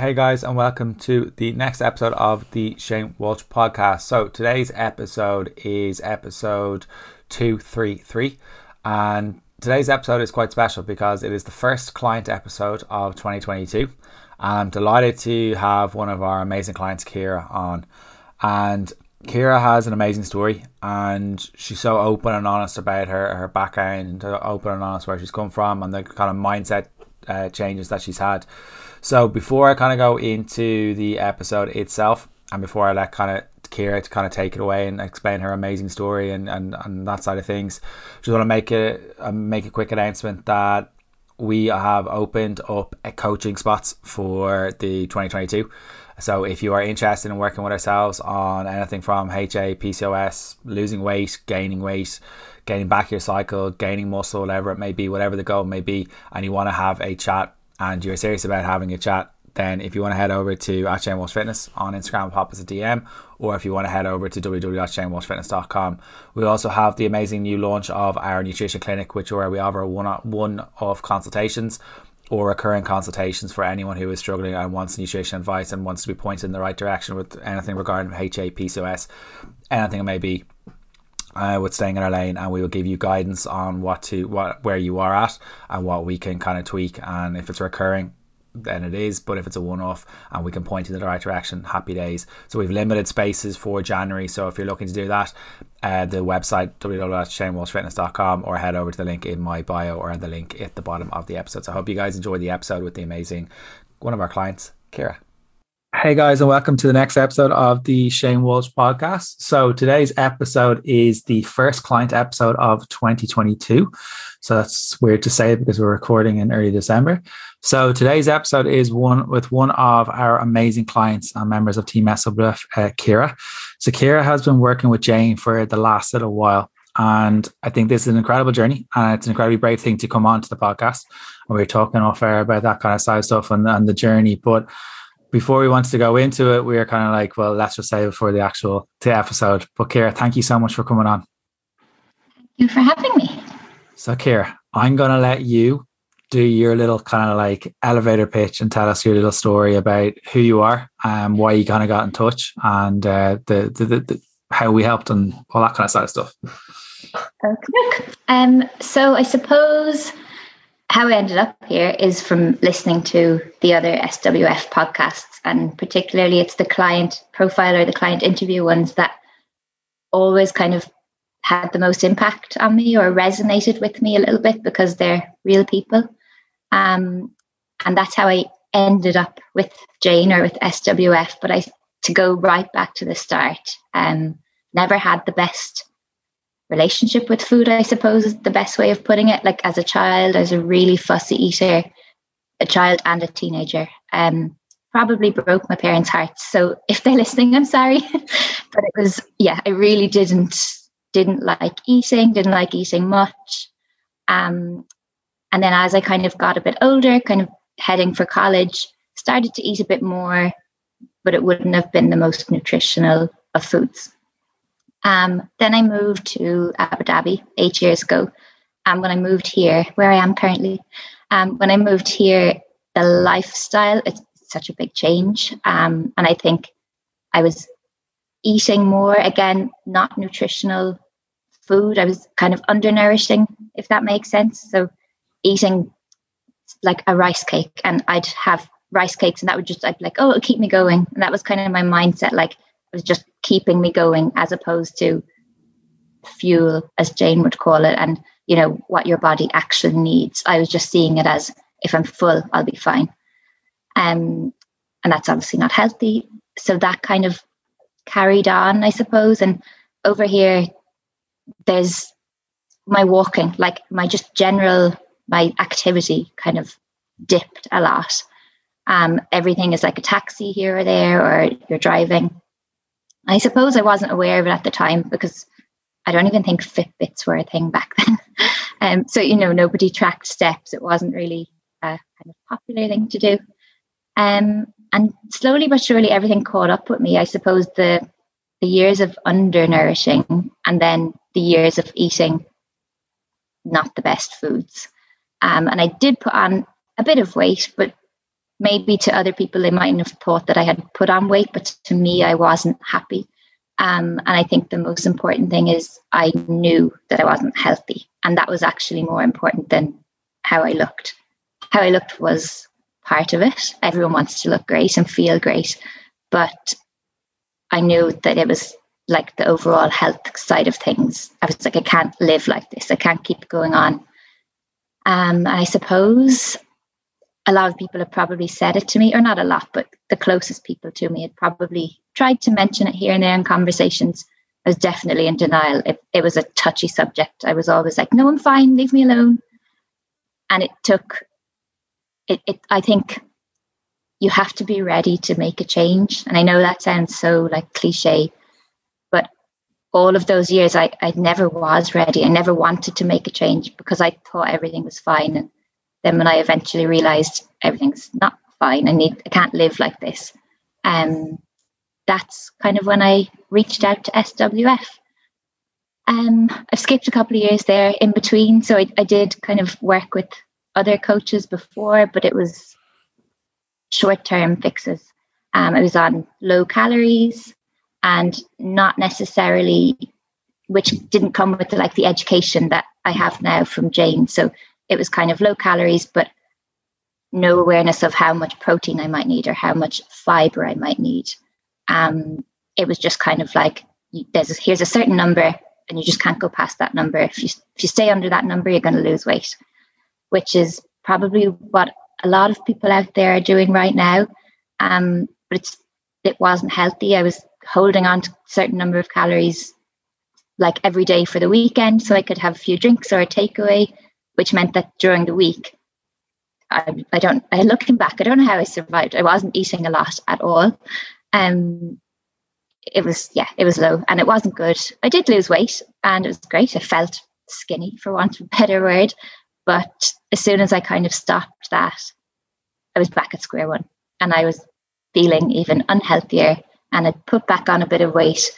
Hey guys, and welcome to the next episode of the Shane Walsh podcast. So today's episode is episode 233, and today's episode is quite special because it is the first client episode of 2022. And I'm delighted to have one of our amazing clients, Keira, on. And Keira has an amazing story, and she's so open and honest about her her background, and open and honest where she's come from, and the kind of mindset uh, changes that she's had. So before I kind of go into the episode itself, and before I let kind of Keira to kind of take it away and explain her amazing story and, and, and that side of things, just want to make a uh, make a quick announcement that we have opened up a coaching spots for the 2022. So if you are interested in working with ourselves on anything from HA, PCOS, losing weight, gaining weight, gaining back your cycle, gaining muscle, whatever it may be, whatever the goal may be, and you want to have a chat and you're serious about having a chat, then if you want to head over to at Shane Walsh Fitness on Instagram, pop us a DM, or if you want to head over to www.shanewalshfitness.com. We also have the amazing new launch of our nutrition clinic, which where we offer one one off consultations or recurring consultations for anyone who is struggling and wants nutrition advice and wants to be pointed in the right direction with anything regarding HA, PCOS, anything it may be uh, with staying in our lane, and we will give you guidance on what to what where you are at and what we can kind of tweak. And if it's recurring, then it is. But if it's a one off and we can point you in the right direction, happy days. So we've limited spaces for January. So if you're looking to do that, uh, the website www.shanewalshfitness.com or head over to the link in my bio or the link at the bottom of the episode. So I hope you guys enjoy the episode with the amazing one of our clients, Keira. Hey guys, and welcome to the next episode of the Shane Walsh podcast. So today's episode is the first client episode of 2022. So that's weird to say because we're recording in early December. So today's episode is one with one of our amazing clients and members of Team SWF, uh, Keira. So Keira has been working with Jayne for the last little while. And I think this is an incredible journey and it's an incredibly brave thing to come on to the podcast. And we are talking off air about that kind of side stuff and, and the journey. But before we wanted to go into it, we were kind of like, well, let's just say before the actual the episode. But Keira, thank you so much for coming on. Thank you for having me. So, Keira, I'm going to let you do your little kind of like elevator pitch and tell us your little story about who you are and why you kind of got in touch and uh, the, the, the, the, how we helped and all that kind of side of stuff. Okay. Um, so I suppose how I ended up here is from listening to the other SWF podcasts, and particularly it's the client profile or the client interview ones that always kind of had the most impact on me or resonated with me a little bit because they're real people. Um, and that's how I ended up with Jayne or with SWF. But I to go right back to the start, um, never had the best relationship with food, I suppose is the best way of putting it. Like as a child, as a really fussy eater, a child and a teenager. Um, probably broke my parents' hearts. So if they're listening, I'm sorry. but it was, yeah, I really didn't didn't like eating, didn't like eating much. Um, and then as I kind of got a bit older, kind of heading for college, started to eat a bit more, but it wouldn't have been the most nutritional of foods. Um, then I moved to Abu Dhabi eight years ago. And when I moved here, where I am currently, um, when I moved here, the lifestyle, it's such a big change. Um, and I think I was eating more, again, not nutritional food. I was kind of undernourishing, if that makes sense. So eating like a rice cake and I'd have rice cakes and that would just, I'd be like, oh, it'll keep me going. And that was kind of my mindset. Like was just keeping me going as opposed to fuel as Jayne would call it and you know what your body actually needs. I was just seeing it as if i'm full i'll be fine. Um, and that's obviously not healthy. So that kind of carried on i suppose. And over here there's my walking like my just general my activity kind of dipped a lot. Um, everything is like a taxi here or there or you're driving I suppose I wasn't aware of it at the time because I don't even think Fitbits were a thing back then. um, so, you know, nobody tracked steps. It wasn't really a kind of popular thing to do. Um, and slowly but surely, everything caught up with me. I suppose the the years of undernourishing and then the years of eating not the best foods. Um, and I did put on a bit of weight, but maybe to other people they mightn't have thought that I had put on weight, but to me I wasn't happy. Um, and I think the most important thing is I knew that I wasn't healthy. And that was actually more important than how I looked. How I looked was part of it. Everyone wants to look great and feel great. But I knew that it was like the overall health side of things. I was like, I can't live like this. I can't keep going on. Um, I suppose a lot of people have probably said it to me, or not a lot, but the closest people to me had probably tried to mention it here and there in conversations. I was definitely in denial. It, it was a touchy subject. I was always like, no, I'm fine, leave me alone. And it took, it, it I think you have to be ready to make a change. And I know that sounds so like cliche, but all of those years I, I never was ready. I never wanted to make a change because I thought everything was fine. And then when I eventually realized everything's not fine, I need I can't live like this. Um that's kind of when I reached out to SWF. Um, I've skipped a couple of years there in between, so I, I did kind of work with other coaches before, but it was short term fixes. Um, I was on low calories and not necessarily, which didn't come with the, like the education that I have now from Jayne. So it was kind of low calories, but no awareness of how much protein I might need or how much fiber I might need. Um, it was just kind of like there's a, here's a certain number and you just can't go past that number. If you if you stay under that number, you're going to lose weight, which is probably what a lot of people out there are doing right now. Um, but it's it wasn't healthy. I was holding on to a certain number of calories like every day for the weekend, so I could have a few drinks or a takeaway, which meant that during the week, I, I don't. I looking back, I don't know how I survived. I wasn't eating a lot at all, um, it was yeah, it was low and it wasn't good. I did lose weight and it was great. I felt skinny for want of a better word. But as soon as I kind of stopped that, I was back at square one and I was feeling even unhealthier and I'd put back on a bit of weight.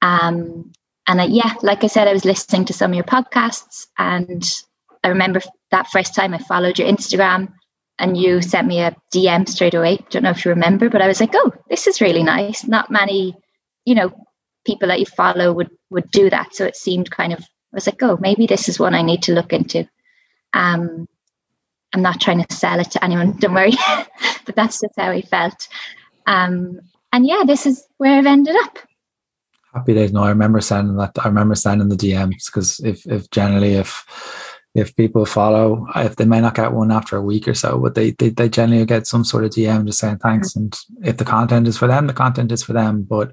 Um, and I, yeah, like I said, I was listening to some of your podcasts and I remember that first time I followed your Instagram and you sent me a DM straight away. Don't know if you remember, but I was like, oh, this is really nice. Not many, you know, people that you follow would would do that. So it seemed kind of I was like, oh, maybe this is one I need to look into. Um, I'm not trying to sell it to anyone, don't worry. but that's just how I felt. Um, and yeah, this is where I've ended up. Happy days. No, I remember sending that. I remember sending the DMs because if if generally if if people follow, if they may not get one after a week or so, but they, they, they generally get some sort of DM just saying thanks. And if the content is for them, the content is for them. But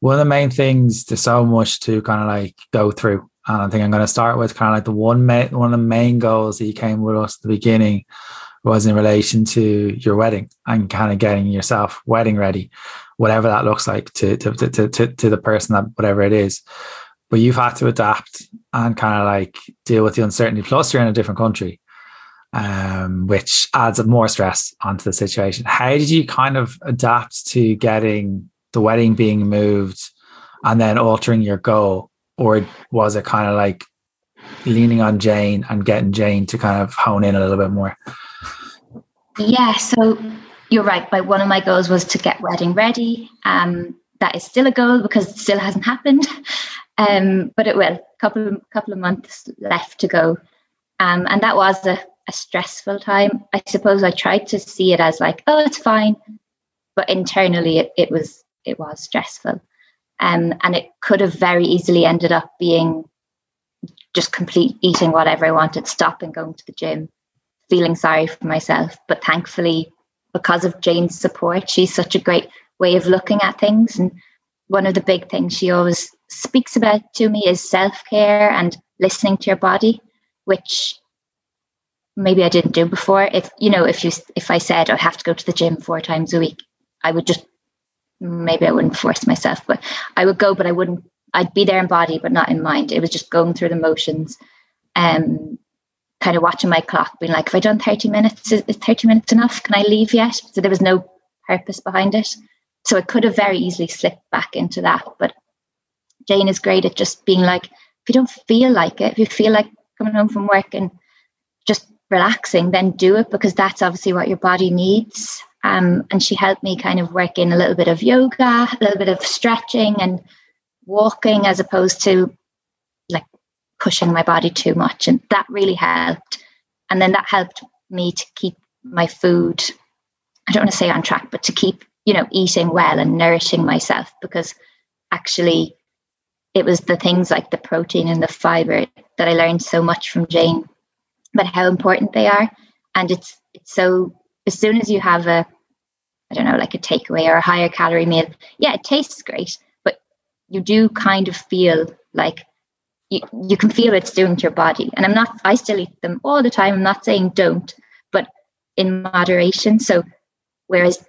one of the main things, there's so much to kind of like go through. And I think I'm going to start with kind of like the one, ma- one of the main goals that you came with us at the beginning was in relation to your wedding and kind of getting yourself wedding ready, whatever that looks like to, to, to, to, to the person that whatever it is but you've had to adapt and kind of like deal with the uncertainty. Plus, you're in a different country, um, which adds more stress onto the situation. How did you kind of adapt to getting the wedding being moved and then altering your goal? Or was it kind of like leaning on Jayne and getting Jayne to kind of hone in a little bit more? Yeah, so you're right. My one of my goals was to get wedding ready. Um, that is still a goal because it still hasn't happened. Um, but it will. Couple couple of months left to go, um, and that was a, a stressful time. I suppose I tried to see it as like, oh, it's fine, but internally it, it was it was stressful, um, and it could have very easily ended up being just complete eating whatever I wanted, stopping going to the gym, feeling sorry for myself. But thankfully, because of Jayne's support, she's such a great way of looking at things. And one of the big things she always speaks about to me is self care and listening to your body, which maybe I didn't do before. If you know, if you if I said I have to go to the gym four times a week, I would just maybe I wouldn't force myself, but I would go, but I wouldn't. I'd be there in body, but not in mind. It was just going through the motions, um, kind of watching my clock, being like, "Have I done thirty minutes? Is, is thirty minutes enough? Can I leave yet?" So there was no purpose behind it. So it could have very easily slipped back into that, but Jayne is great at just being like, if you don't feel like it, if you feel like coming home from work and just relaxing, then do it because that's obviously what your body needs. Um, and she helped me kind of work in a little bit of yoga, a little bit of stretching and walking as opposed to like pushing my body too much. And that really helped. And then that helped me to keep my food, I don't want to say on track, but to keep, you know, eating well and nourishing myself because actually it was the things like the protein and the fiber that I learned so much from Jayne but how important they are. And it's it's so as soon as you have a I don't know, like a takeaway or a higher calorie meal, yeah, it tastes great, but you do kind of feel like you, you can feel it's doing to your body. And I'm not I still eat them all the time. I'm not saying don't, but in moderation. So whereas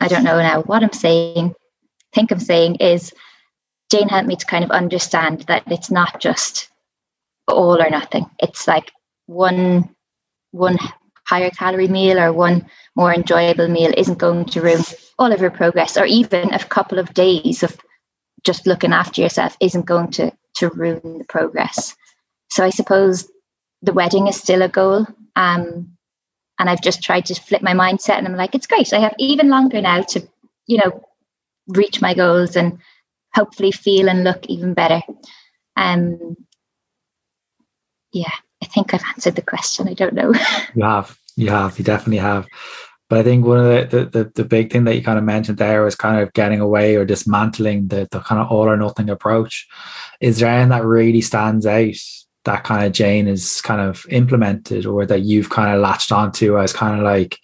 I don't know now what I'm saying, think I'm saying is Jayne helped me to kind of understand that it's not just all or nothing. It's like one one higher calorie meal or one more enjoyable meal isn't going to ruin all of your progress or even a couple of days of just looking after yourself isn't going to to ruin the progress so i suppose the wedding is still a goal um, and i've just tried to flip my mindset and i'm like it's great i have even longer now to you know reach my goals and hopefully feel and look even better um yeah I think I've answered the question. I don't know. you have. You have. You definitely have. But I think one of the, the, the, big thing that you kind of mentioned there was kind of getting away or dismantling the, the kind of all or nothing approach. Is there anything that really stands out that kind of Jayne is kind of implemented or that you've kind of latched onto as kind of like,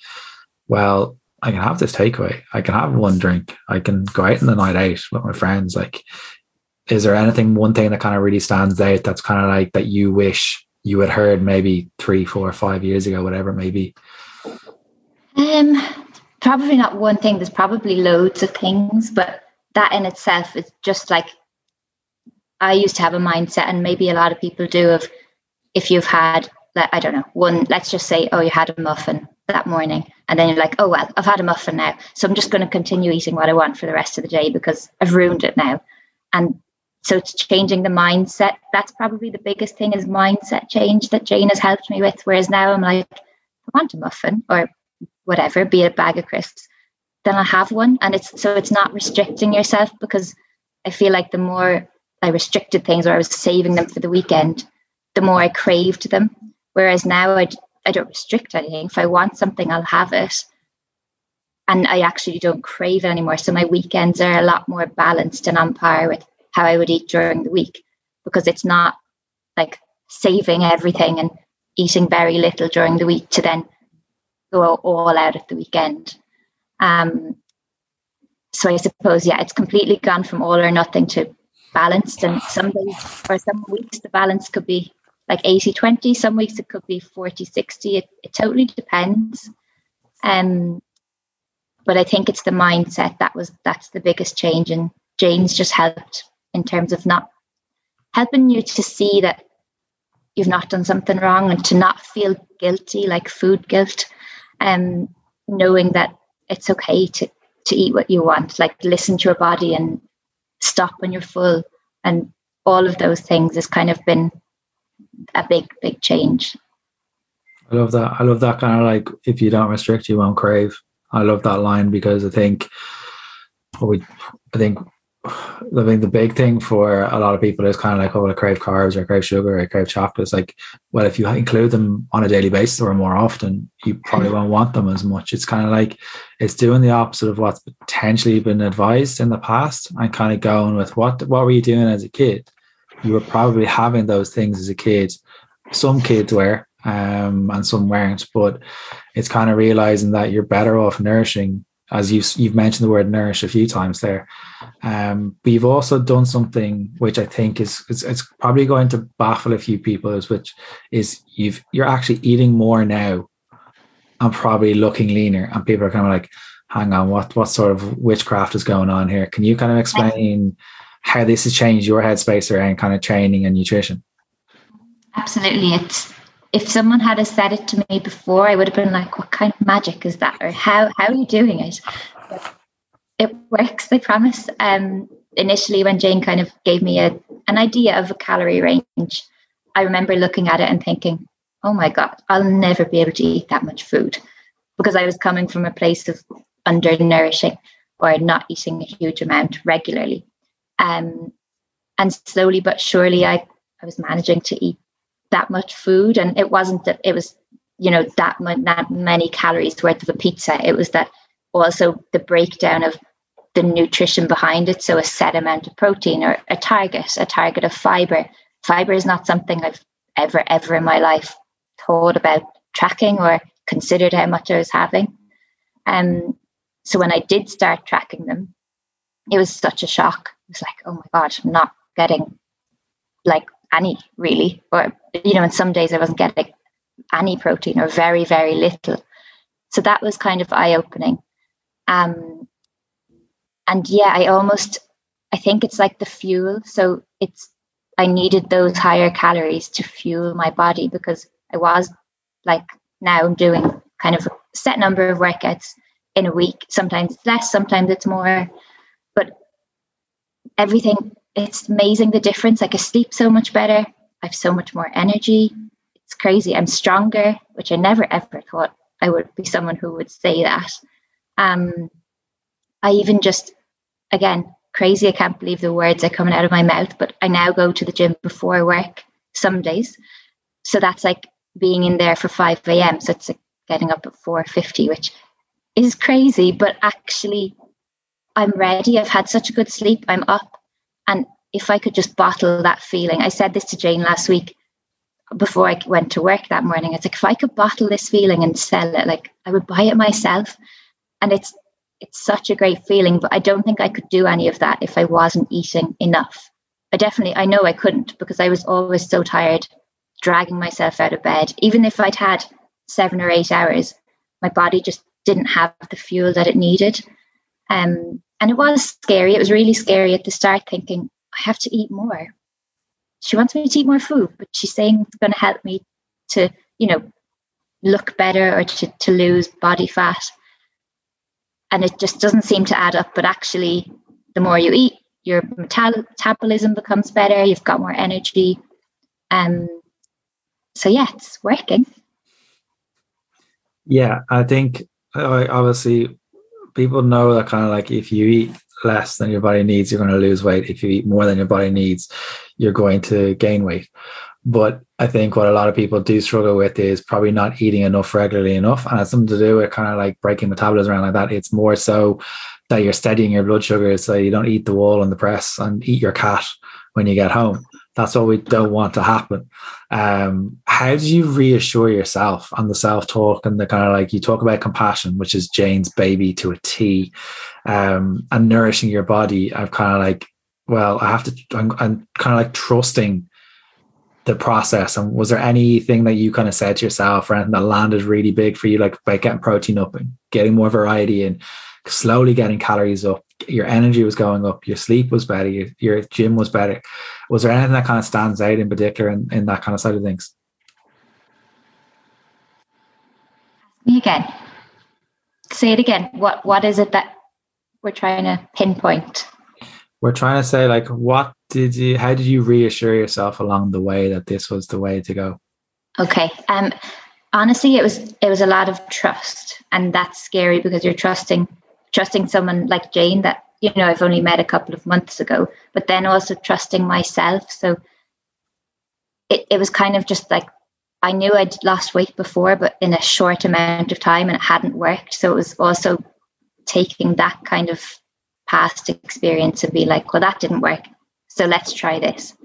well, I can have this takeaway. I can have one drink. I can go out in the night out with my friends. Like, is there anything, one thing that kind of really stands out that's kind of like that you wish you had heard maybe three, four, five years ago, whatever it may be? Um, probably not one thing. There's probably loads of things, but that in itself is just like I used to have a mindset, and maybe a lot of people do. Of if you've had, I don't know, one. Let's just say, oh, you had a muffin that morning, and then you're like, oh well, I've had a muffin now, so I'm just going to continue eating what I want for the rest of the day because I've ruined it now. And so it's changing the mindset. That's probably the biggest thing is mindset change that Jayne has helped me with. Whereas now I'm like, I want a muffin or whatever, be it a bag of crisps, then I'll have one. And it's so it's not restricting yourself because I feel like the more I restricted things or I was saving them for the weekend, the more I craved them. Whereas now I, I don't restrict anything. If I want something, I'll have it. And I actually don't crave it anymore. So my weekends are a lot more balanced and on par with how I would eat during the week because it's not like saving everything and eating very little during the week to then go all out at the weekend. Um, so I suppose, yeah, it's completely gone from all or nothing to balanced. And some days or some weeks, the balance could be like 80 20. Some weeks it could be 40 60. It, it totally depends. Um, but I think it's the mindset that was that's the biggest change. And Jayne's just helped in terms of not helping you to see that you've not done something wrong and to not feel guilty like food guilt and um, knowing that it's okay to to eat what you want like listen to your body and stop when you're full. And all of those things has kind of been a big big change. I love that. I love that kind of like if you don't restrict you won't crave. I love that line because i think we i think I think the big thing for a lot of people is kind of like, oh, I crave carbs or I crave sugar or I crave chocolate. It's like, well, if you include them on a daily basis or more often, you probably won't want them as much. It's kind of like it's doing the opposite of what's potentially been advised in the past and kind of going with what what were you doing as a kid? You were probably having those things as a kid. Some kids were, um, and some weren't, but it's kind of realizing that you're better off nourishing as you've you've mentioned the word nourish a few times there. Um, but you've also done something which I think is it's, it's probably going to baffle a few people, is which is you've you're actually eating more now and probably looking leaner, and people are kind of like, hang on, what what sort of witchcraft is going on here? Can you kind of explain how this has changed your headspace around kind of training and nutrition? Absolutely, it's if someone had said it to me before, I would have been like, "What kind of magic is that?" or "How how are you doing it?" But it works, I promise. Um, initially, when Jayne kind of gave me a an idea of a calorie range, I remember looking at it and thinking, oh my God, I'll never be able to eat that much food because I was coming from a place of undernourishing or not eating a huge amount regularly. Um, and slowly but surely, I, I was managing to eat that much food. And it wasn't that it was, you know, that, that many calories worth of a pizza. It was that also the breakdown of the nutrition behind it. So a set amount of protein or a target, a target of fiber. Fiber is not something I've ever, ever in my life thought about tracking or considered how much I was having. Um, so when I did start tracking them, it was such a shock. It was like, oh my God, I'm not getting like any really. Or, you know, in some days I wasn't getting any protein or very, very little. So that was kind of eye opening. Um, and yeah, I almost, I think it's like the fuel. So it's, I needed those higher calories to fuel my body because I was like now doing kind of a set number of workouts in a week. Sometimes it's less, sometimes it's more. But everything, it's amazing the difference. Like I sleep so much better. I have so much more energy. It's crazy. I'm stronger, which I never ever thought I would be someone who would say that. Um, I even just, again, crazy. I can't believe the words are coming out of my mouth, but I now go to the gym before work some days. So that's like being in there for 5 a.m. So it's like getting up at 4.50, which is crazy, but actually I'm ready. I've had such a good sleep. I'm up. And if I could just bottle that feeling, I said this to Jayne last week before I went to work that morning. It's like if I could bottle this feeling and sell it, like I would buy it myself. And it's it's such a great feeling, but I don't think I could do any of that if I wasn't eating enough. I definitely I know I couldn't because I was always so tired dragging myself out of bed. Even if I'd had seven or eight hours, my body just didn't have the fuel that it needed. Um, and it was scary. It was really scary at the start, thinking, I have to eat more. She wants me to eat more food, but she's saying it's going to help me to, you know, look better or to, to lose body fat. And it just doesn't seem to add up. But actually, the more you eat, your metabolism becomes better, you've got more energy. Um, so, yeah, it's working. Yeah, I think I obviously people know that kind of like if you eat less than your body needs, you're going to lose weight. If you eat more than your body needs, you're going to gain weight. But I think what a lot of people do struggle with is probably not eating enough regularly enough. And it's something to do with kind of like breaking metabolism around like that. It's more so that you're steadying your blood sugar so you don't eat the wall and the press and eat your cat when you get home. That's what we don't want to happen. Um, how do you reassure yourself on the self talk and the kind of like you talk about compassion, which is Jayne's baby to a T, um, and nourishing your body? I've kind of like, well, I have to, I'm, I'm kind of like trusting the process. And was there anything that you kind of said to yourself or anything that landed really big for you, like by getting protein up and getting more variety and slowly getting calories up? Your energy was going up, your sleep was better, your, your gym was better. Was there anything that kind of stands out in particular in, in that kind of side of things? Me again. Say it again. What what is it that we're trying to pinpoint? We're trying to say like what did you how did you reassure yourself along the way that this was the way to go? Okay. Um honestly it was it was a lot of trust and that's scary because you're trusting trusting someone like Jayne that you know I've only met a couple of months ago, but then also trusting myself. So it, it was kind of just like I knew I'd lost weight before, but in a short amount of time and it hadn't worked. So it was also taking that kind of past experience and be like, well, that didn't work. So let's try this.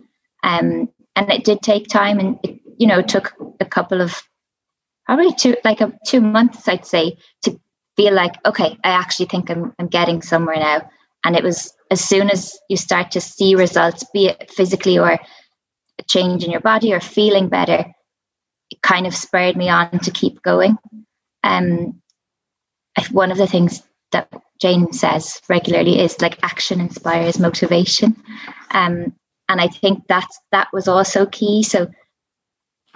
Um, and it did take time and it, you know, took a couple of probably two like a two months, I'd say, to feel like, okay, I actually think I'm I'm getting somewhere now. And it was as soon as you start to see results, be it physically or a change in your body or feeling better, it kind of spurred me on to keep going. Um, one of the things that Jayne says regularly is like action inspires motivation. Um, and I think that's that was also key. So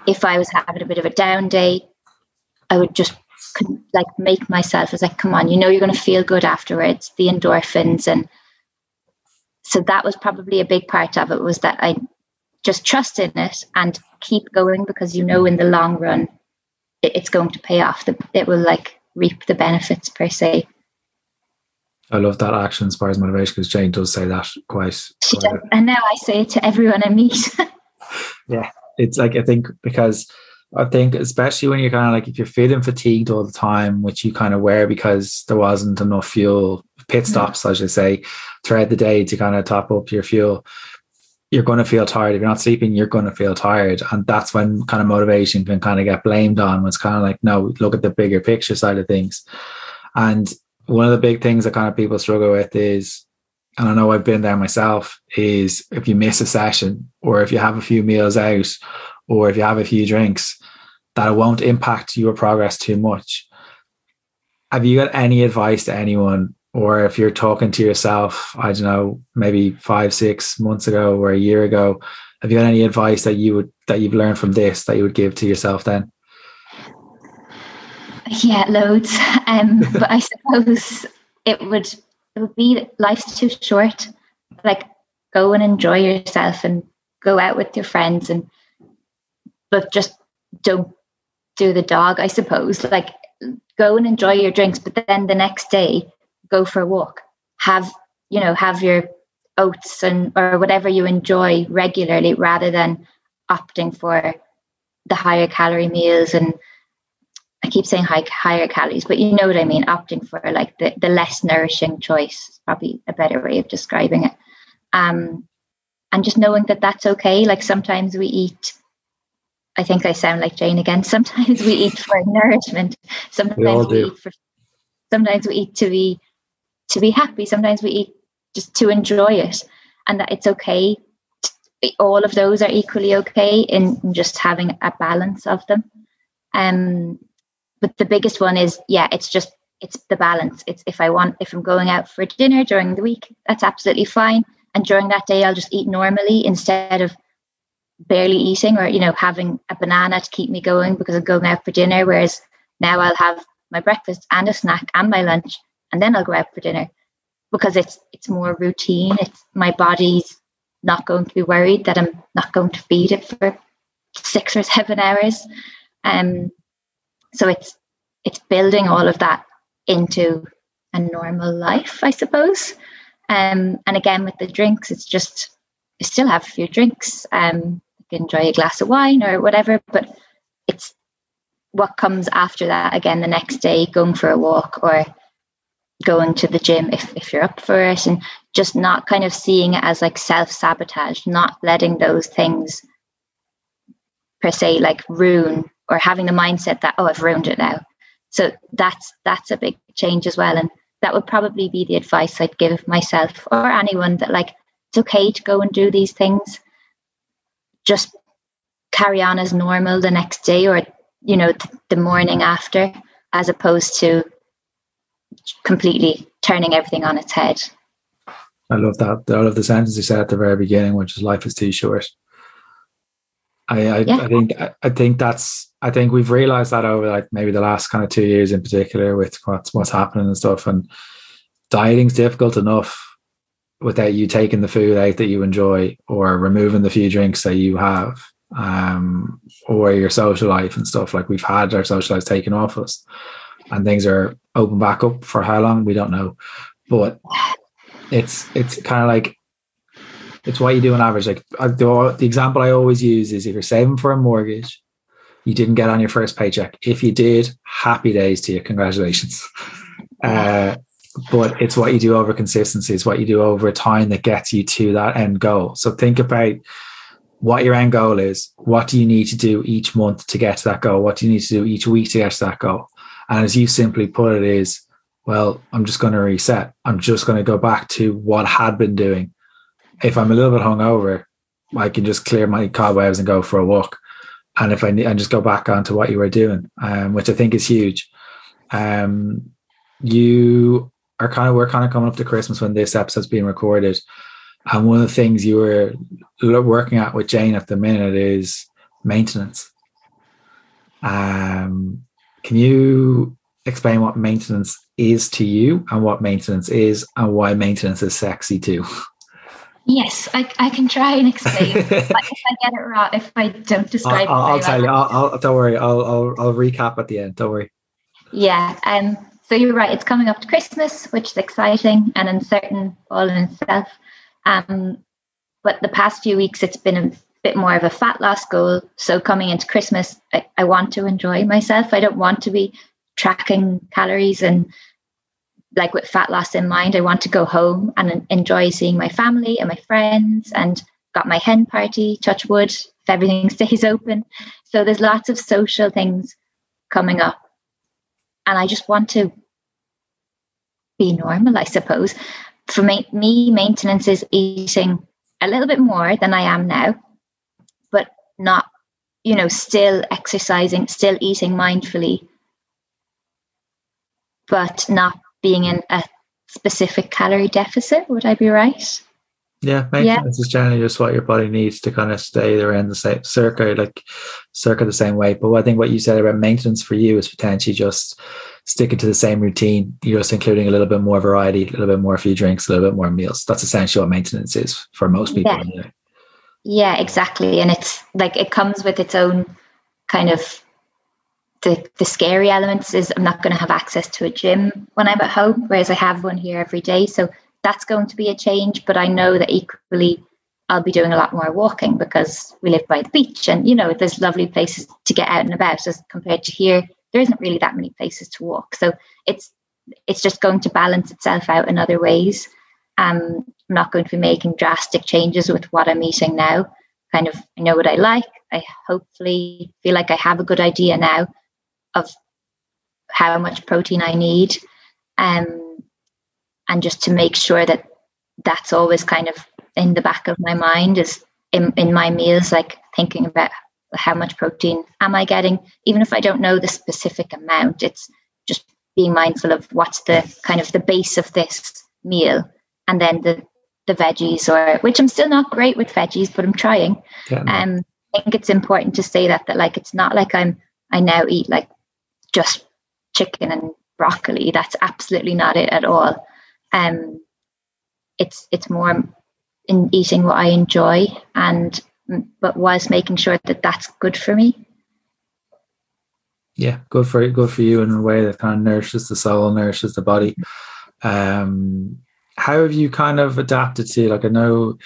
if I was having a bit of a down day, I would just like make myself as like, come on, you know you're going to feel good afterwards. The endorphins and so that was probably a big part of it was that I just trust in it and keep going because you know in the long run it, it's going to pay off. It will like reap the benefits per se. I love that action inspires motivation because Jayne does say that quite. She does, and now I say it to everyone I meet. yeah, it's like I think because I think especially when you're kind of like if you're feeling fatigued all the time, which you kind of wear because there wasn't enough fuel, pit stops, as you say, throughout the day to kind of top up your fuel. You're going to feel tired. If you're not sleeping, you're going to feel tired. And that's when kind of motivation can kind of get blamed on. When it's kind of like, no, look at the bigger picture side of things. And one of the big things that kind of people struggle with is, and I know I've been there myself, is if you miss a session or if you have a few meals out or if you have a few drinks, that it won't impact your progress too much. Have you got any advice to anyone, or if you're talking to yourself, I don't know, maybe five, six months ago or a year ago, have you got any advice that you would that you've learned from this that you would give to yourself then? Yeah, loads. Um, but I suppose it would it would be life's too short. Like go and enjoy yourself and go out with your friends and but just don't do the dog, I suppose. Like go and enjoy your drinks, but then the next day go for a walk. Have you know, have your oats and or whatever you enjoy regularly rather than opting for the higher calorie meals and I keep saying high, higher calories, but you know what I mean. Opting for like the, the less nourishing choice is probably a better way of describing it. Um, and just knowing that that's okay. Like sometimes we eat. I think I sound like Jayne again. Sometimes we eat for nourishment. Sometimes we, we eat for. Sometimes we eat to be, to be happy. Sometimes we eat just to enjoy it, and that it's okay. all of those are equally okay in, in just having a balance of them. Um, but the biggest one is yeah it's just it's the balance it's if i want if i'm going out for dinner during the week that's absolutely fine and during that day i'll just eat normally instead of barely eating or you know having a banana to keep me going because i'm going out for dinner whereas now i'll have my breakfast and a snack and my lunch and then i'll go out for dinner because it's it's more routine. It's my body's not going to be worried that i'm not going to feed it for six or seven hours. Um so it's it's building all of that into a normal life i suppose. Um, and again with the drinks it's just you still have a few drinks. Um, enjoy a glass of wine or whatever but it's what comes after that again the next day going for a walk or going to the gym if, if you're up for it and just not kind of seeing it as like self-sabotage not letting those things per se like ruin or having the mindset that oh i've ruined it now. So that's that's a big change as well and that would probably be the advice i'd give myself or anyone that like it's okay to go and do these things just carry on as normal the next day or you know th- the morning after as opposed to completely turning everything on its head i love that i love the sentence you said at the very beginning which is life is too short I I, yeah. I think I think that's I think we've realized that over like maybe the last kind of two years in particular with what's what's happening and stuff. And dieting's difficult enough without you taking the food out that you enjoy or removing the few drinks that you have um, or your social life and stuff. Like we've had our social life taken off us and things are open back up for how long we don't know. But it's it's kind of like it's what you do on average. Like the, the example I always use is if you're saving for a mortgage, you didn't get on your first paycheck. If you did, happy days to you. Congratulations. Uh, but it's what you do over consistency. It's what you do over time that gets you to that end goal. So think about what your end goal is. What do you need to do each month to get to that goal? What do you need to do each week to get to that goal? And as you simply put it, is well, I'm just going to reset. I'm just going to go back to what I had been doing if I'm a little bit hungover, I can just clear my cobwebs and go for a walk. And if I need, and just go back onto what you were doing, um, which I think is huge. Um, you are kind of we're kind of coming up to Christmas when this episode's being recorded, and one of the things you were working at with Jayne at the minute is maintenance. Um, can you explain what maintenance is to you and what maintenance is and why maintenance is sexy too? Yes, I, I can try and explain. if I get it wrong, if I don't describe I'll, it, I'll tell you. I'll, I'll, don't worry. I'll, I'll I'll recap at the end. Don't worry. Yeah. Um. So you're right. It's coming up to Christmas, which is exciting and uncertain all in itself. Um. But the past few weeks, it's been a bit more of a fat loss goal. So coming into Christmas, I, I want to enjoy myself. I don't want to be tracking calories and like with fat loss in mind, I want to go home and enjoy seeing my family and my friends and got my hen party, touch wood, if everything stays open. So there's lots of social things coming up. And I just want to be normal, I suppose. For me, maintenance is eating a little bit more than I am now, but not, you know, still exercising, still eating mindfully, but not being in a specific calorie deficit. Would I be right? Yeah, maintenance yeah. is generally just what your body needs to kind of stay around the same circa, like circa the same way. But I think what you said about maintenance for you is potentially just sticking to the same routine. You're just including a little bit more variety, a little bit more few drinks, a little bit more meals. That's essentially what maintenance is for most people. Yeah, yeah exactly. And it's like it comes with its own kind of the, the scary elements is I'm not going to have access to a gym when I'm at home, whereas I have one here every day. So that's going to be a change. But I know that equally I'll be doing a lot more walking because we live by the beach and, you know, there's lovely places to get out and about as compared to here. There isn't really that many places to walk. So it's it's just going to balance itself out in other ways. Um, I'm not going to be making drastic changes with what I'm eating now. Kind of I know what I like. I hopefully feel like I have a good idea now of how much protein I need, um, and just to make sure that that's always kind of in the back of my mind is in, in my meals, like thinking about how much protein am I getting, even if I don't know the specific amount. It's just being mindful of what's the kind of the base of this meal, and then the the veggies, or which I'm still not great with veggies, but I'm trying. Yeah. Um, I think it's important to say that that like it's not like I'm I now eat like just chicken and broccoli. That's absolutely not it at all. Um, it's it's more in eating what I enjoy and but whilst making sure that that's good for me. Yeah, good for good for you in a way that kind of nourishes the soul, nourishes the body. Um, how have you kind of adapted to? Like I know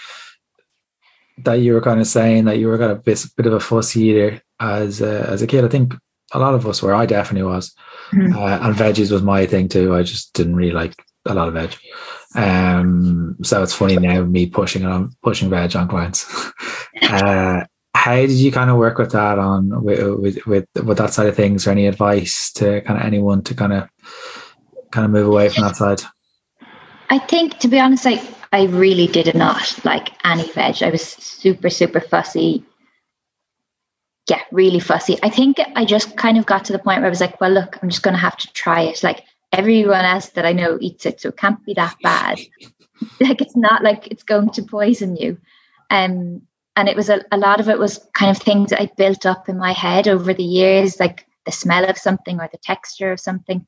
that you were kind of saying that you were kind of a bit, bit of a fussy eater as a, as a kid. I think a lot of us were. I definitely was. Mm-hmm. Uh, and veggies was my thing too. I just didn't really like a lot of veg. Um, so it's funny now me pushing on pushing veg on clients. uh, how did you kind of work with that on with, with, with that side of things, or any advice to kind of anyone to kind of kind of move away from that side? I think, to be honest, I I really did not like any veg. I was super super fussy yeah, really fussy. I think I just kind of got to the point where I was like, well, look, I'm just going to have to try it. Like everyone else that I know eats it, so it can't be that bad. like it's not like it's going to poison you. Um, and it was a, a lot of it was kind of things I built up in my head over the years, like the smell of something or the texture of something.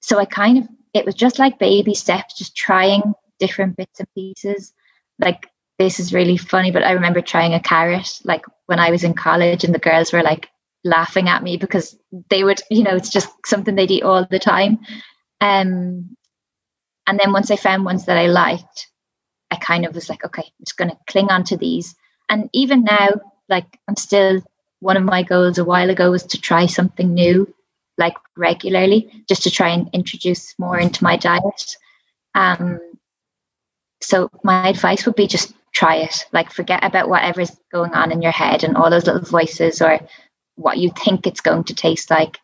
So I kind of, it was just like baby steps, just trying different bits and pieces. Like this is really funny, but I remember trying a carrot like when I was in college, and the girls were like laughing at me because they would, you know, it's just something they'd eat all the time. Um, and then once I found ones that I liked, I kind of was like, okay, I'm just going to cling on to these. And even now, like I'm still one of my goals a while ago was to try something new, like regularly, just to try and introduce more into my diet. Um, so my advice would be just try it. Like forget about whatever's going on in your head and all those little voices or what you think it's going to taste like.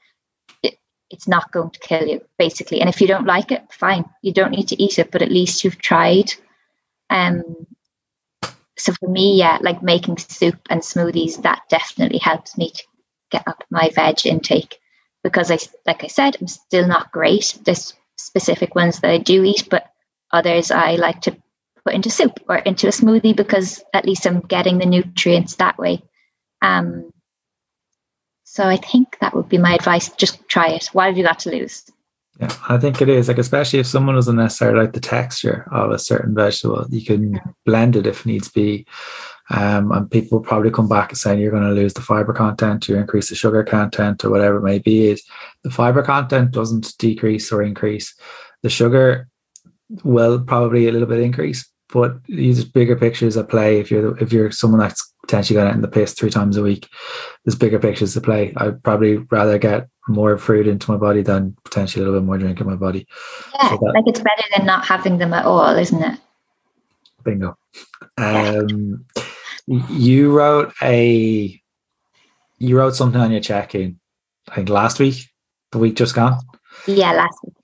It, it's not going to kill you, basically. And if you don't like it, fine. You don't need to eat it, but at least you've tried. Um so for me, yeah, like making soup and smoothies, that definitely helps me to get up my veg intake because I like I said, I'm still not great. There's specific ones that I do eat, but others I like to put into soup or into a smoothie because at least I'm getting the nutrients that way. Um, so I think that would be my advice. Just try it. What have you got to lose? Yeah, I think it is like especially if someone doesn't necessarily like the texture of a certain vegetable, you can blend it if needs be. Um, and people probably come back and saying you're going to lose the fiber content, you increase the sugar content, or whatever it may be. Is the fiber content doesn't decrease or increase. The sugar will probably a little bit increase, but use bigger pictures at play. If you're if you're someone that's potentially going out in the piss three times a week, there's bigger pictures to play. I'd probably rather get more fruit into my body than potentially a little bit more drink in my body. Yeah, so that, like it's better than not having them at all, isn't it? Bingo. Um, you wrote a you wrote something on your check-in, I think last week, the week just gone. Yeah, last week.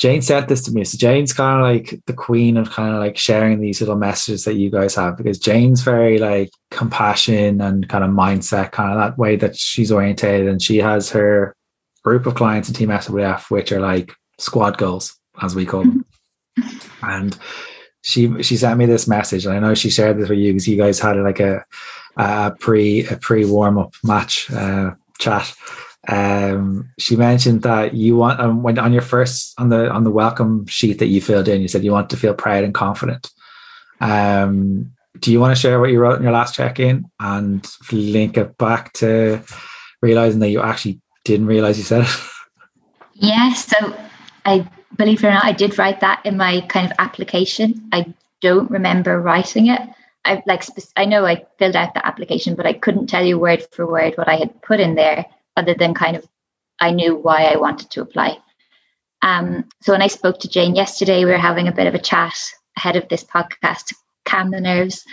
Jayne said this to me. So Jayne's kind of like the queen of kind of like sharing these little messages that you guys have because Jayne's very like compassion and kind of mindset, kind of that way that she's orientated. And she has her group of clients in Team SWF, which are like squad goals, as we call them. and she she sent me this message, and I know she shared this with you because you guys had like a a pre a pre warm up match uh, chat. Um, she mentioned that you want um, when on your first on the on the welcome sheet that you filled in, you said you want to feel proud and confident. Um, do you want to share what you wrote in your last check in and link it back to realizing that you actually didn't realize you said it? Yeah, so I believe it or not, I did write that in my kind of application. I don't remember writing it. I like I know I filled out the application, but I couldn't tell you word for word what I had put in there, other than kind of I knew why I wanted to apply. Um, so when I spoke to Jayne yesterday, we were having a bit of a chat ahead of this podcast to calm the nerves.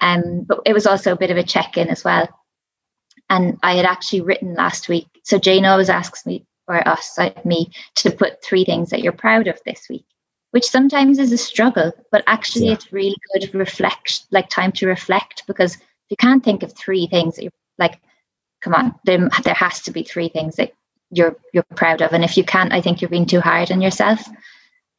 Um, but it was also a bit of a check-in as well. And I had actually written last week. So Jayne always asks me, or us, me, to put three things that you're proud of this week, which sometimes is a struggle, but actually yeah. it's really good reflect, like time to reflect, because if you can't think of three things that you're like, come on, there, there has to be three things that you're you're proud of. And if you can't, I think you're being too hard on yourself.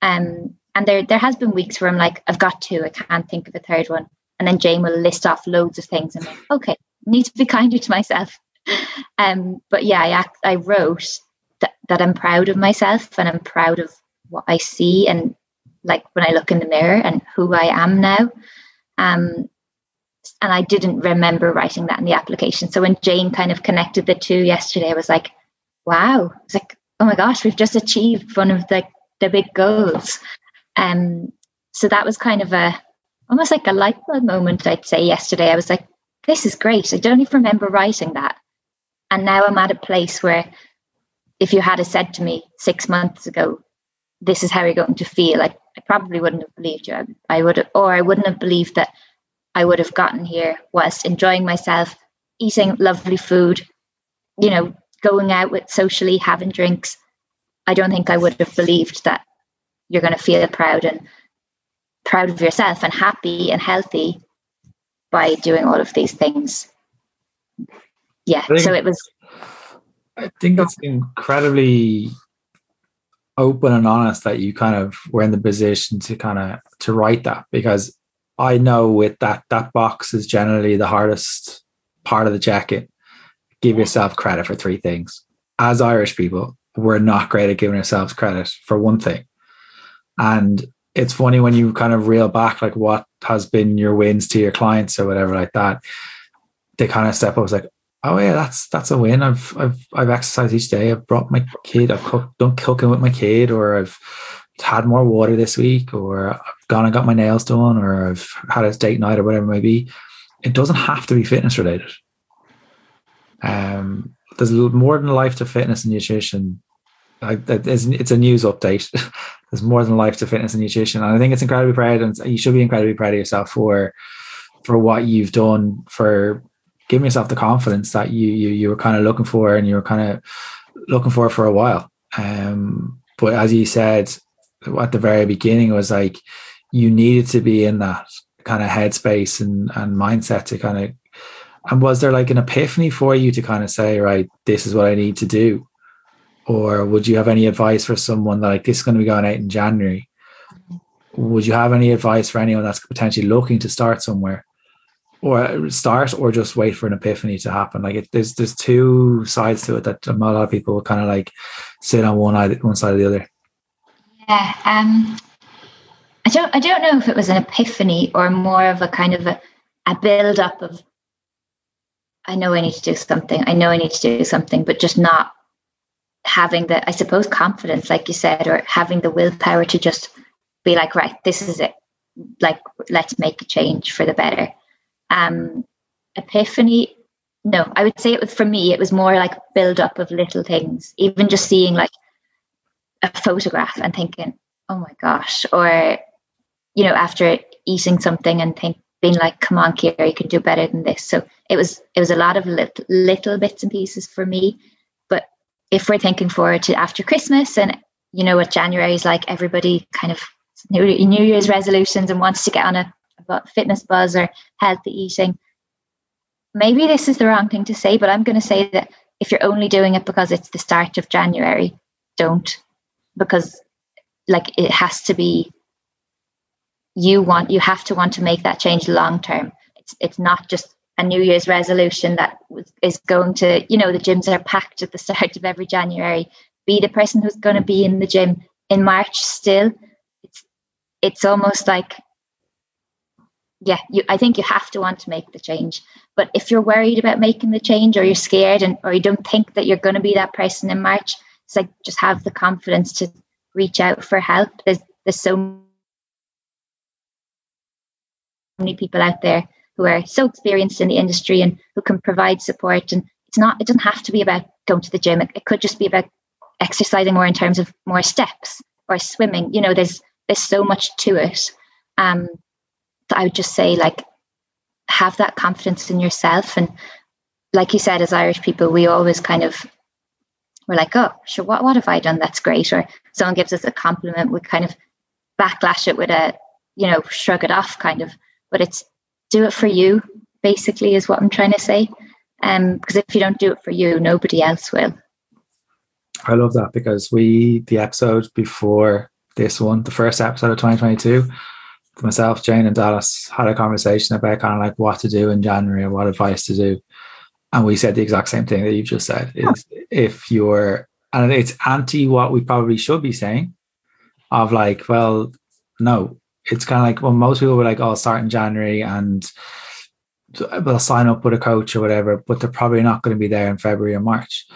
Um, and there there has been weeks where I'm like, I've got two, I can't think of a third one. And then Jayne will list off loads of things and like, okay, need to be kinder to myself. Um, but yeah, I I wrote that, that I'm proud of myself and I'm proud of what I see and like when I look in the mirror and who I am now. Um, and I didn't remember writing that in the application. So when Jayne kind of connected the two yesterday, I was like, wow. It's like, oh my gosh, we've just achieved one of the, the big goals. Um, so that was kind of a almost like a light bulb moment, I'd say yesterday. I was like, this is great. I don't even remember writing that. And now I'm at a place where if you had said to me six months ago, this is how you're going to feel, I, I probably wouldn't have believed you. I, I would, have, or I wouldn't have believed that I would have gotten here whilst enjoying myself, eating lovely food, you know, going out with socially, having drinks. I don't think I would have believed that you're going to feel proud and proud of yourself and happy and healthy by doing all of these things. Yeah, so it was I think it's incredibly open and honest that you kind of were in the position to kind of to write that because I know with that that box is generally the hardest part of the jacket. Give yourself credit for three things. As Irish people, we're not great at giving ourselves credit for one thing. And it's funny when you kind of reel back like what has been your wins to your clients or whatever like that. They kind of step up like, oh yeah, that's that's a win. I've I've I've exercised each day. I've brought my kid. I've cooked, done cooking with my kid, or I've had more water this week, or I've gone and got my nails done, or I've had a date night, or whatever it may be. It doesn't have to be fitness related. Um, there's more than life to fitness and nutrition. I, it's a news update. there's more than life to fitness and nutrition, and I think it's incredibly proud, and you should be incredibly proud of yourself for for what you've done for giving yourself the confidence that you you you were kind of looking for and you were kind of looking for for a while. Um, but as you said at the very beginning, was like you needed to be in that kind of headspace and and mindset to kind of. And was there like an epiphany for you to kind of say, right, this is what I need to do? Or would you have any advice for someone that like this is going to be going out in January? Would you have any advice for anyone that's potentially looking to start somewhere? or uh, start or just wait for an epiphany to happen like it, there's there's two sides to it that a lot of people kind of like sit on one one side or the other Yeah. Um, I don't. I don't know if it was an epiphany or more of a kind of a, a build up of. I know I need to do something. I know I need to do something, but just not having the, I suppose, confidence, like you said, or having the willpower to just be like, right, this is it. Like, let's make a change for the better. Um, epiphany, no, I would say it was for me, it was more like build up of little things, even just seeing like a photograph and thinking, oh my gosh, or, you know, after eating something and think, being like, come on, Keira, you can do better than this. So it was, it was a lot of little, little bits and pieces for me. But if we're thinking forward to after Christmas and you know what January is like, everybody kind of New, New Year's resolutions and wants to get on a, a fitness buzz or healthy eating. Maybe this is the wrong thing to say, but I'm going to say that if you're only doing it because it's the start of January, don't because like it has to be you want you have to want to make that change long term. It's it's not just a new year's resolution that is going to you know the gyms are packed at the start of every january. Be the person who's going to be in the gym in march still. It's it's almost like yeah you i think you have to want to make the change. But if you're worried about making the change or you're scared and or you don't think that you're going to be that person in march it's like just have the confidence to reach out for help. There's there's so many people out there who are so experienced in the industry and who can provide support. And it's not it doesn't have to be about going to the gym. It, it could just be about exercising more in terms of more steps or swimming. You know there's there's so much to it. Um i would just say like have that confidence in yourself. And like you said as irish people we always kind of we're like oh sure what, what have i done that's great? Or someone gives us a compliment we kind of backlash it with a you know shrug it off kind of but it's do it for you basically is what i'm trying to say. Um because if you don't do it for you nobody else will. I love that because we the episode before this one the first episode of 2022 myself jayne and dallas had a conversation about kind of like what to do in january what advice to do and we said the exact same thing that you've just said. Is if you're and it's anti what we probably should be saying of like well no it's kind of like well most people were like oh start in january and they'll sign up with a coach or whatever but they're probably not going to be there in february or march.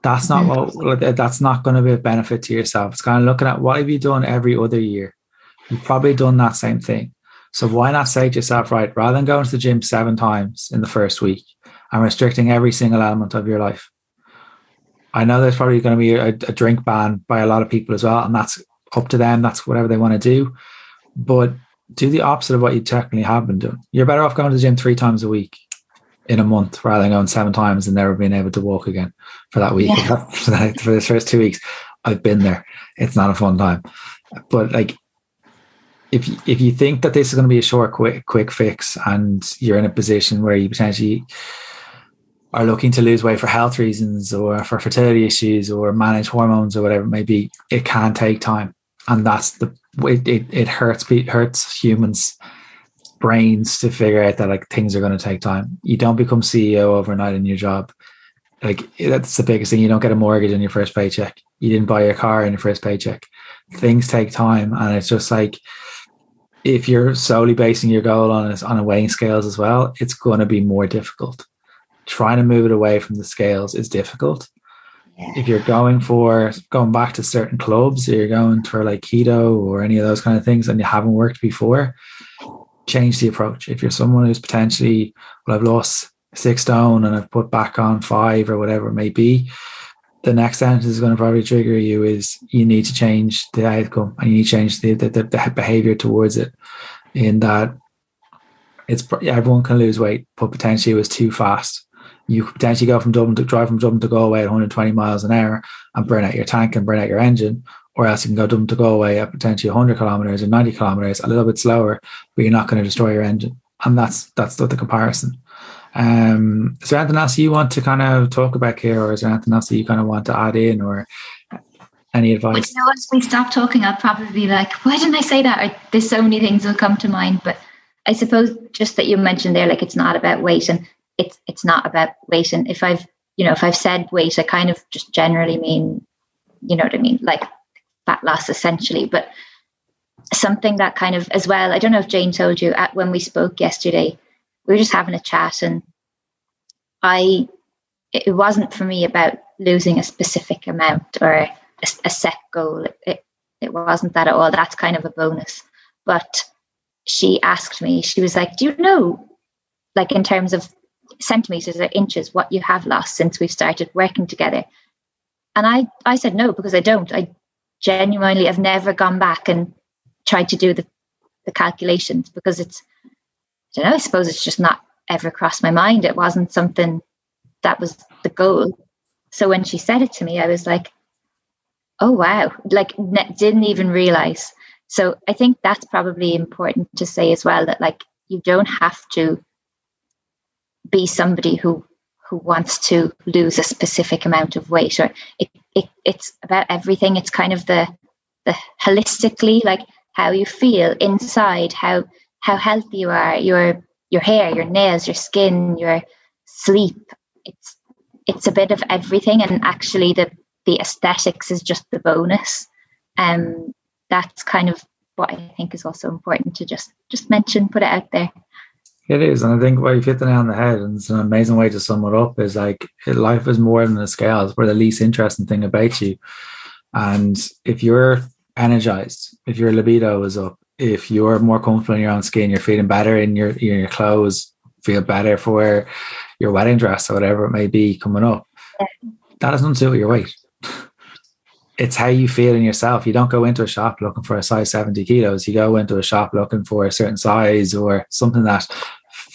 That's not what that's not going to be a benefit to yourself. It's kind of looking at what have you done every other year? You've probably done that same thing. So why not say to yourself right rather than going to the gym seven times in the first week and restricting every single element of your life. I know there's probably going to be a, a, drink ban by a lot of people as well, and that's up to them. That's whatever they want to do. But do the opposite of what you technically have been doing. You're better off going to the gym three times a week in a month rather than going seven times and never being able to walk again for that week. Yeah. for, the first two weeks, I've been there. It's not a fun time. But like if if you think that this is going to be a short quick quick fix and you're in a position where you potentially are looking to lose weight for health reasons or for fertility issues or manage hormones or whatever it may be, it can take time. And that's the it it, it hurts it hurts humans brains to figure out that like things are going to take time. You don't become CEO overnight in your job. Like that's the biggest thing. You don't get a mortgage in your first paycheck. You didn't buy your car in your first paycheck. Things take time, and it's just like if you're solely basing your goal on on a weighing scales as well, it's going to be more difficult trying to move it away from the scales is difficult. Yeah. If you're going for going back to certain clubs, or you're going for like keto or any of those kind of things, and you haven't worked before, change the approach. If you're someone who's potentially, well, I've lost six stone and I've put back on five or whatever it may be, the next sentence is going to probably trigger you is you need to change the outcome and you need to change the, the, the behavior towards it. In that, it's everyone can lose weight, but potentially it was too fast you could potentially go from Dublin to drive from Dublin to Galway at 120 miles an hour and burn out your tank and burn out your engine, or else you can go Dublin to Galway at potentially 100 kilometers or 90 kilometers, a little bit slower, but you're not going to destroy your engine. And that's that's the, the comparison. Um, is there anything else you want to kind of talk about here, or is there anything else that you kind of want to add in, or any advice? You know, once we stop talking, I'll probably be like, "Why didn't I say that?" Or there's so many things will come to mind, but I suppose just that you mentioned there, like it's not about weight, and it's it's not about weight. And if I've you know if I've said weight, I kind of just generally mean, you know what I mean, like fat loss essentially. But something that kind of as well, I don't know if Jayne told you at when we spoke yesterday, we were just having a chat and I it wasn't for me about losing a specific amount or a, a set goal. It, it wasn't that at all. That's kind of a bonus. But she asked me, she was like, Do you know, like in terms of centimeters or inches, what you have lost since we've started working together? And I, I said no, because I don't. I genuinely have never gone back and tried to do the, the calculations because it's, I don't know, I suppose it's just not ever crossed my mind. It wasn't something that was the goal. So when she said it to me, I was like, oh, wow, like didn't even realize. So I think that's probably important to say as well that like you don't have to be somebody who who wants to lose a specific amount of weight or it, it it's about everything. It's kind of the the holistically like how you feel inside how how healthy you are your your hair your nails your skin your sleep. It's it's a bit of everything and actually the the aesthetics is just the bonus. Um that's kind of what i think is also important to just just mention put it out there it is, and I think what you've hit the nail on the head, and it's an amazing way to sum it up. Is like life is more than the scales. We're the least interesting thing about you, and if you're energized, if your libido is up, if you're more comfortable in your own skin, you're feeling better in your in your clothes, feel better for your wedding dress or whatever it may be coming up. That to do your weight. It's how you feel in yourself. You don't go into a shop looking for a size 70 kilos. You go into a shop looking for a certain size or something that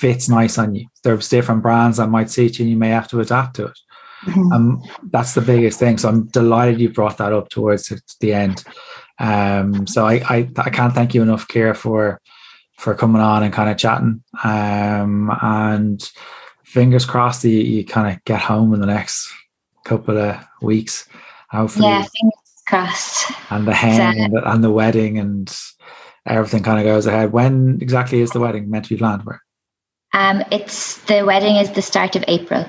fits nice on you. There's different brands that might suit you and you may have to adapt to it. Mm-hmm. Um, that's the biggest thing. So I'm delighted you brought that up towards the end. Um, so I, I, I can't thank you enough, Keira, for for coming on and kind of chatting. Um, and fingers crossed that you, you kind of get home in the next couple of weeks. Hopefully. Yeah, fingers crossed. And the hen and, the, and the wedding and everything kind of goes ahead. When exactly is the wedding meant to be planned for? Um, it's the wedding is the start of April.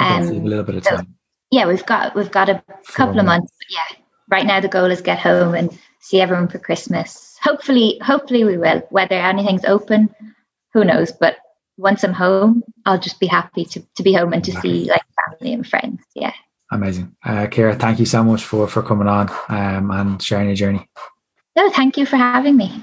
Okay, um, so a little bit of time. So, yeah, we've got we've got a couple of months. yeah, right now the goal is get home and see everyone for Christmas. Hopefully, hopefully we will. Whether anything's open, who knows? But once I'm home, I'll just be happy to, to be home and to see like family and friends. Yeah. Amazing. Uh, Keira, thank you so much for, for coming on um, and sharing your journey. No, thank you for having me.